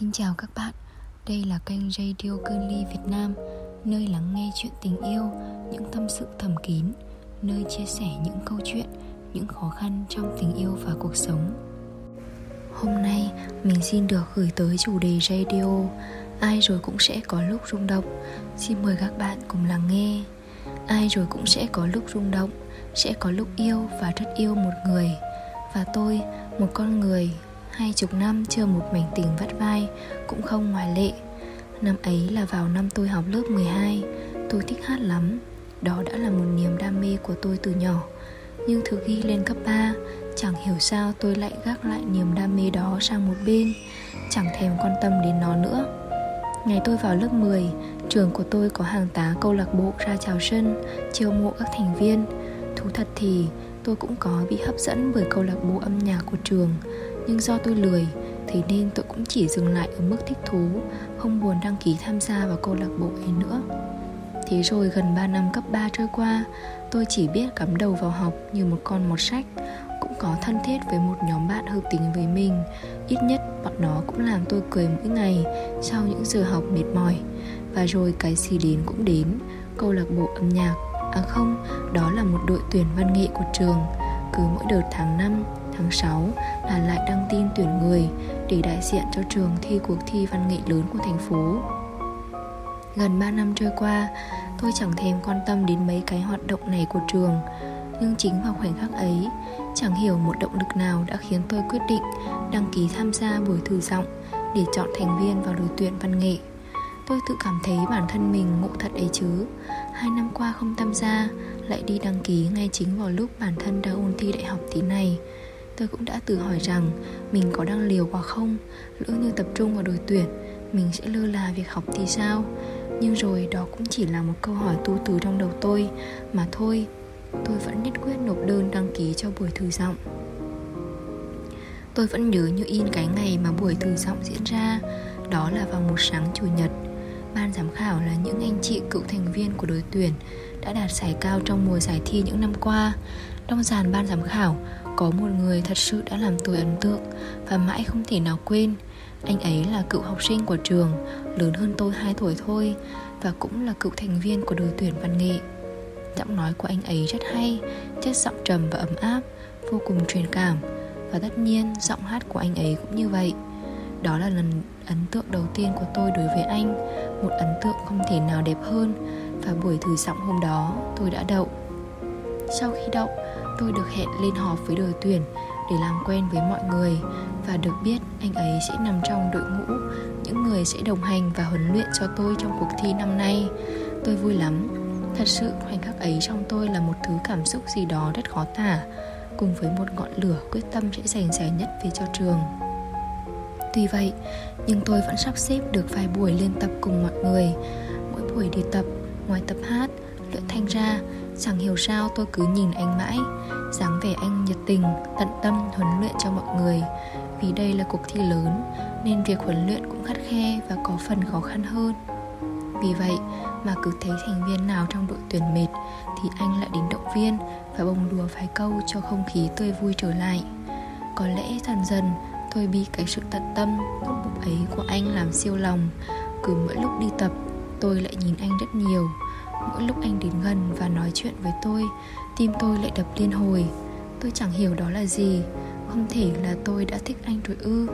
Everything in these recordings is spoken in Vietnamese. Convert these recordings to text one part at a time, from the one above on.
Xin chào các bạn, đây là kênh Radio Cơn Ly Việt Nam Nơi lắng nghe chuyện tình yêu, những tâm sự thầm kín Nơi chia sẻ những câu chuyện, những khó khăn trong tình yêu và cuộc sống. Hôm nay mình xin được gửi tới chủ đề radio. Ai rồi cũng sẽ có lúc rung động. Xin mời các bạn cùng lắng nghe. Ai rồi cũng sẽ có lúc rung động Sẽ có lúc yêu và rất yêu một người. Và tôi, một con người Hai chục năm chưa một mảnh tình vắt vai, Cũng không ngoài lệ. Năm ấy là vào năm tôi học lớp 12 Tôi thích hát lắm. Đó đã là một niềm đam mê của tôi từ nhỏ. Nhưng từ khi lên cấp 3 Chẳng hiểu sao tôi lại gác lại niềm đam mê đó sang một bên, Chẳng thèm quan tâm đến nó nữa. Ngày tôi vào lớp 10 Trường của tôi có hàng tá câu lạc bộ ra chào sân, Chiêu mộ các thành viên. Thú thật thì, tôi cũng có bị hấp dẫn bởi câu lạc bộ âm nhạc của trường nhưng do tôi lười Thế nên tôi cũng chỉ dừng lại ở mức thích thú Không buồn đăng ký tham gia vào câu lạc bộ ấy nữa. Thế rồi gần 3 năm cấp 3 trôi qua Tôi chỉ biết cắm đầu vào học như một con một sách Cũng có thân thiết với một nhóm bạn hợp tính với mình. Ít nhất bọn nó cũng làm tôi cười mỗi ngày Sau những giờ học mệt mỏi. Và rồi cái gì đến cũng đến Câu lạc bộ âm nhạc. À không, đó là một đội tuyển văn nghệ của trường. Cứ mỗi đợt tháng 5 tháng 6 là lại đăng tin tuyển người để đại diện cho trường thi cuộc thi văn nghệ lớn của thành phố. Gần 3 năm trôi qua, tôi chẳng thèm quan tâm đến mấy cái hoạt động này của trường Nhưng chính vào khoảnh khắc ấy, chẳng hiểu một động lực nào đã khiến tôi quyết định đăng ký tham gia buổi thử giọng để chọn thành viên vào đội tuyển văn nghệ. Tôi tự cảm thấy bản thân mình ngộ thật ấy chứ Hai năm qua không tham gia Lại đi đăng ký ngay chính vào lúc bản thân đang ôn thi đại học tí này Tôi cũng đã tự hỏi rằng mình có đang liều quá không? Lỡ như tập trung vào đội tuyển, Mình sẽ lơ là việc học thì sao? Nhưng rồi đó cũng chỉ là một câu hỏi tu từ trong đầu tôi. Mà thôi, Tôi vẫn nhất quyết nộp đơn đăng ký cho buổi thử giọng. Tôi vẫn nhớ như in cái ngày mà buổi thử giọng diễn ra. Đó là vào một sáng chủ nhật. Ban giám khảo là những anh chị cựu thành viên của đội tuyển Đã đạt giải cao trong mùa giải thi những năm qua. Trong dàn ban giám khảo, có một người thật sự đã làm tôi ấn tượng Và mãi không thể nào quên. Anh ấy là cựu học sinh của trường, Lớn hơn tôi 2 tuổi thôi, Và cũng là cựu thành viên của đội tuyển văn nghệ. Giọng nói của anh ấy rất hay, Chất giọng trầm và ấm áp, Vô cùng truyền cảm, Và tất nhiên giọng hát của anh ấy cũng như vậy. Đó là lần ấn tượng đầu tiên của tôi đối với anh, Một ấn tượng không thể nào đẹp hơn, Và buổi thử giọng hôm đó tôi đã đậu. Sau khi đậu tôi được hẹn lên họp với đội tuyển để làm quen với mọi người và được biết anh ấy sẽ nằm trong đội ngũ những người sẽ đồng hành và huấn luyện cho tôi trong cuộc thi năm nay. Tôi vui lắm. Thật sự khoảnh khắc ấy trong tôi là một thứ cảm xúc gì đó rất khó tả cùng với một ngọn lửa quyết tâm sẽ giành giải nhất về cho trường. Tuy vậy, nhưng tôi vẫn sắp xếp được vài buổi lên tập cùng mọi người. Mỗi buổi đi tập, ngoài tập hát, luyện thanh ra Chẳng hiểu sao tôi cứ nhìn anh mãi dáng vẻ anh nhiệt tình, tận tâm huấn luyện cho mọi người. Vì đây là cuộc thi lớn Nên việc huấn luyện cũng khắt khe và có phần khó khăn hơn. Vì vậy mà cứ thấy thành viên nào trong đội tuyển mệt Thì anh lại đến động viên và bông đùa vài câu cho không khí tươi vui trở lại. Có lẽ dần dần tôi bị cái sự tận tâm, tốt bụng ấy của anh làm siêu lòng. Cứ mỗi lúc đi tập tôi lại nhìn anh rất nhiều. Mỗi lúc anh đến gần và nói chuyện với tôi, Tim tôi lại đập liên hồi. Tôi chẳng hiểu đó là gì, Không thể là tôi đã thích anh rồi ư.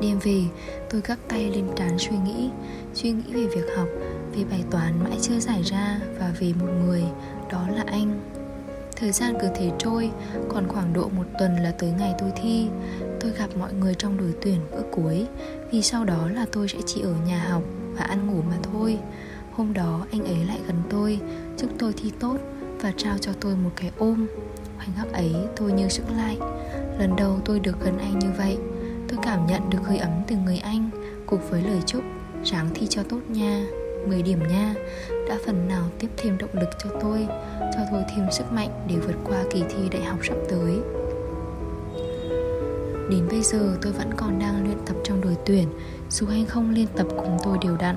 Đêm về, tôi gác tay lên trán suy nghĩ Suy nghĩ về việc học, Về bài toán mãi chưa giải ra Và về một người, Đó là anh. Thời gian cứ thế trôi, Còn khoảng độ một tuần là tới ngày tôi thi. Tôi gặp mọi người trong đội tuyển bữa cuối, Vì sau đó là tôi sẽ chỉ ở nhà học Và ăn ngủ mà thôi. Hôm đó anh ấy lại gần tôi, Chúc tôi thi tốt Và trao cho tôi một cái ôm. Khoảnh khắc ấy, tôi như sững lại. Lần đầu tôi được gần anh như vậy, Tôi cảm nhận được hơi ấm từ người anh, Cùng với lời chúc Ráng thi cho tốt nha 10 điểm nha, Đã phần nào tiếp thêm động lực cho tôi Cho tôi thêm sức mạnh để vượt qua kỳ thi đại học sắp tới. Đến bây giờ tôi vẫn còn đang luyện tập trong đội tuyển, Dù anh không liên tập cùng tôi đều đặn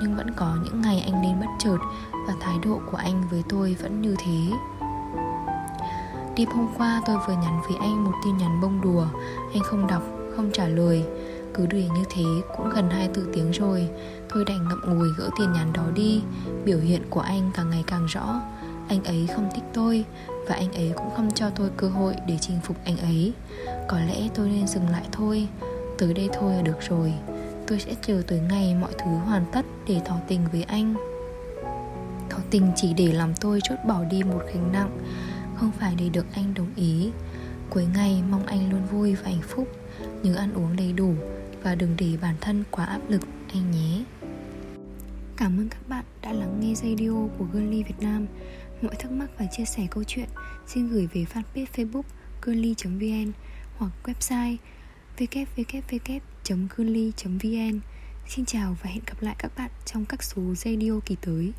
nhưng vẫn có những ngày anh đến bất chợt Và thái độ của anh với tôi vẫn như thế. Đêm hôm qua tôi vừa nhắn với anh một tin nhắn bông đùa. Anh không đọc, không trả lời. Cứ để như thế cũng gần 24 tiếng rồi. Tôi đành ngậm ngùi gỡ tiền nhắn đó đi. Biểu hiện của anh càng ngày càng rõ. Anh ấy không thích tôi Và anh ấy cũng không cho tôi cơ hội để chinh phục anh ấy. Có lẽ tôi nên dừng lại thôi. Tới đây thôi là được rồi. Tôi sẽ chờ tới ngày mọi thứ hoàn tất để tỏ tình với anh. Tỏ tình chỉ để làm tôi chốt bỏ đi một gánh nặng, Không phải để được anh đồng ý. Cuối ngày, mong anh luôn vui và hạnh phúc, Nhớ ăn uống đầy đủ Và đừng để bản thân quá áp lực anh nhé. Cảm ơn các bạn đã lắng nghe radio của Girly Việt Nam. Mọi thắc mắc và chia sẻ câu chuyện, Xin gửi về fanpage facebook girly.vn Hoặc website www.girly.vn Xin chào và hẹn gặp lại các bạn trong các số radio kỳ tới.